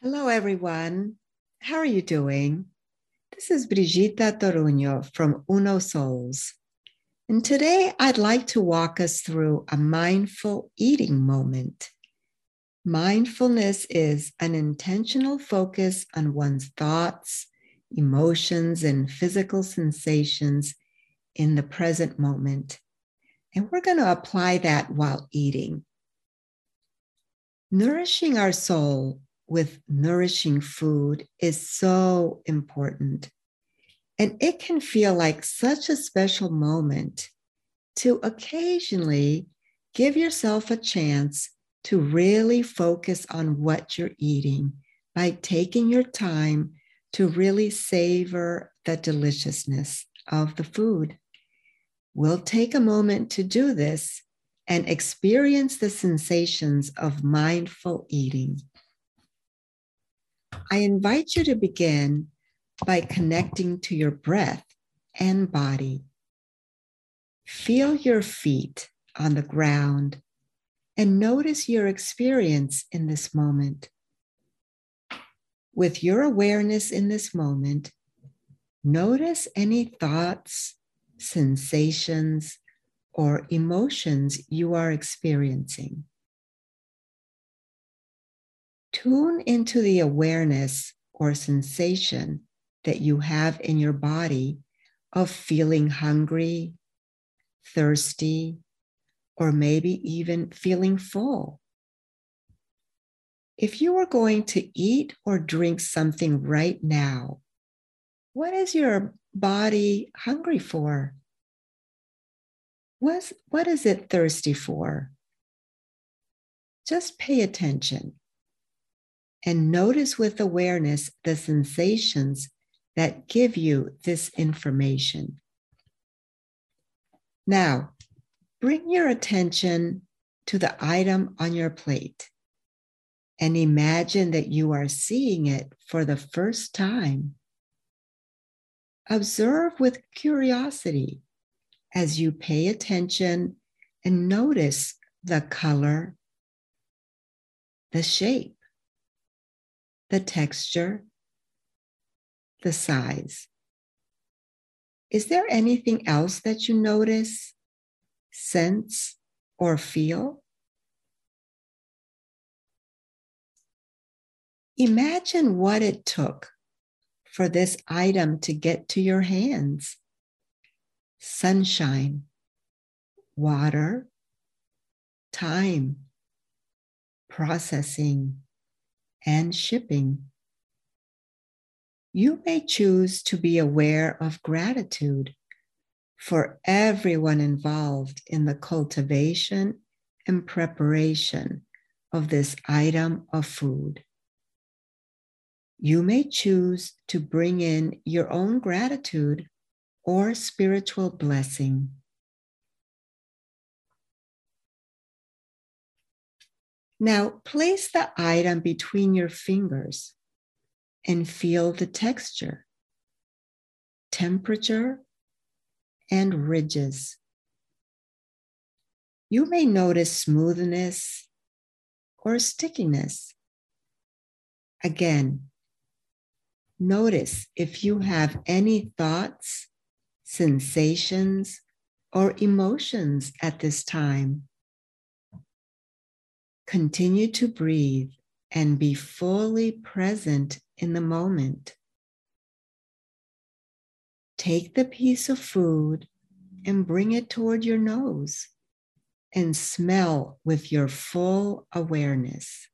Hello, everyone. How are you doing? This is Brigitta Toruño from Uno Souls. And today I'd like to walk us through a mindful eating moment. Mindfulness is an intentional focus on one's thoughts, emotions, and physical sensations in the present moment. And we're going to apply that while eating. Nourishing our soul with nourishing food is so important. And it can feel like such a special moment to occasionally give yourself a chance to really focus on what you're eating by taking your time to really savor the deliciousness of the food. We'll take a moment to do this and experience the sensations of mindful eating. I invite you to begin by connecting to your breath and body. Feel your feet on the ground and notice your experience in this moment. With your awareness in this moment, notice any thoughts, sensations, or emotions you are experiencing. Tune into the awareness or sensation that you have in your body of feeling hungry, thirsty, or maybe even feeling full. If you were going to eat or drink something right now, what is your body hungry for? What's, what is it thirsty for? Just pay attention and notice with awareness the sensations that give you this information. Now, bring your attention to the item on your plate and imagine that you are seeing it for the first time. Observe with curiosity as you pay attention and notice the color, the shape, the texture, the size. Is there anything else that you notice, sense, or feel? Imagine what it took for this item to get to your hands sunshine, water, time, processing, and shipping. You may choose to be aware of gratitude for everyone involved in the cultivation and preparation of this item of food. You may choose to bring in your own gratitude or spiritual blessing. Now, place the item between your fingers and feel the texture, temperature, and ridges. You may notice smoothness or stickiness. Again, notice if you have any thoughts, sensations, or emotions at this time. Continue to breathe and be fully present in the moment. Take the piece of food and bring it toward your nose and smell with your full awareness.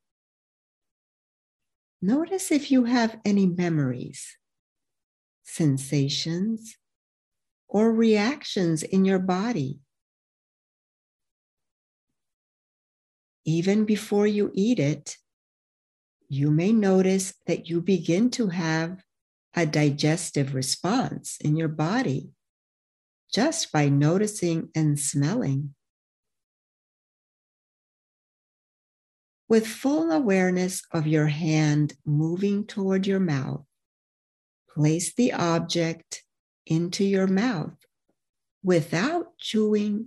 Notice if you have any memories, sensations, or reactions in your body even before you eat it, you may notice that you begin to have a digestive response in your body just by noticing and smelling. With full awareness of your hand moving toward your mouth, place the object into your mouth without chewing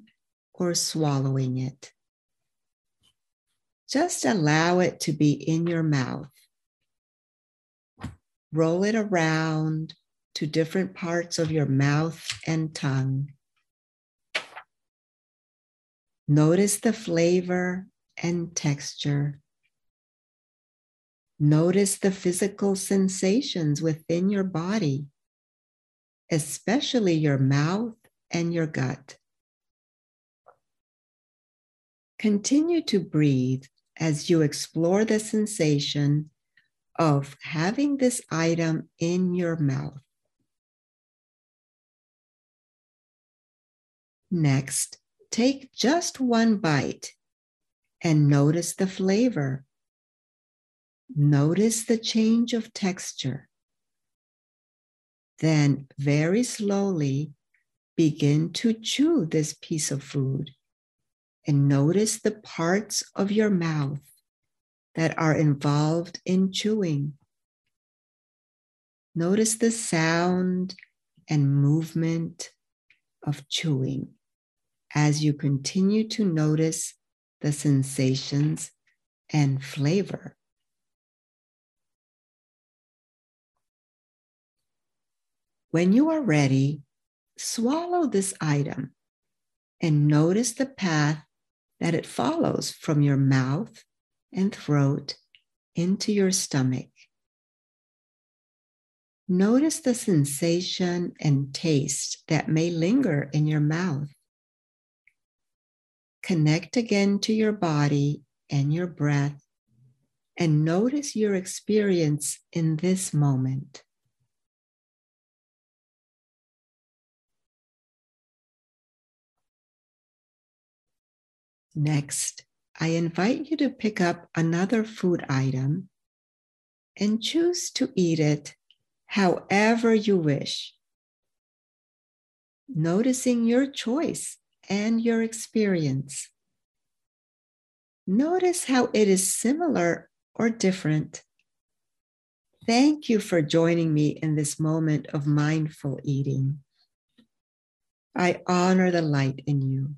or swallowing it. Just allow it to be in your mouth roll it around to different parts of your mouth and tongue. Notice the flavor and texture. Notice the physical sensations within your body, especially your mouth and your gut. Continue to breathe as you explore the sensation of having this item in your mouth. Next, take just one bite and notice the flavor. Notice the change of texture. Then, very slowly, begin to chew this piece of food and notice the parts of your mouth that are involved in chewing. Notice the sound and movement of chewing as you continue to notice the sensations and flavor. When you are ready, swallow this item and notice the path that it follows from your mouth and throat into your stomach. Notice the sensation and taste that may linger in your mouth. Connect again to your body and your breath and notice your experience in this moment. Next, I invite you to pick up another food item and choose to eat it however you wish. Noticing your choice and your experience. Notice how it is similar or different. Thank you for joining me in this moment of mindful eating. I honor the light in you.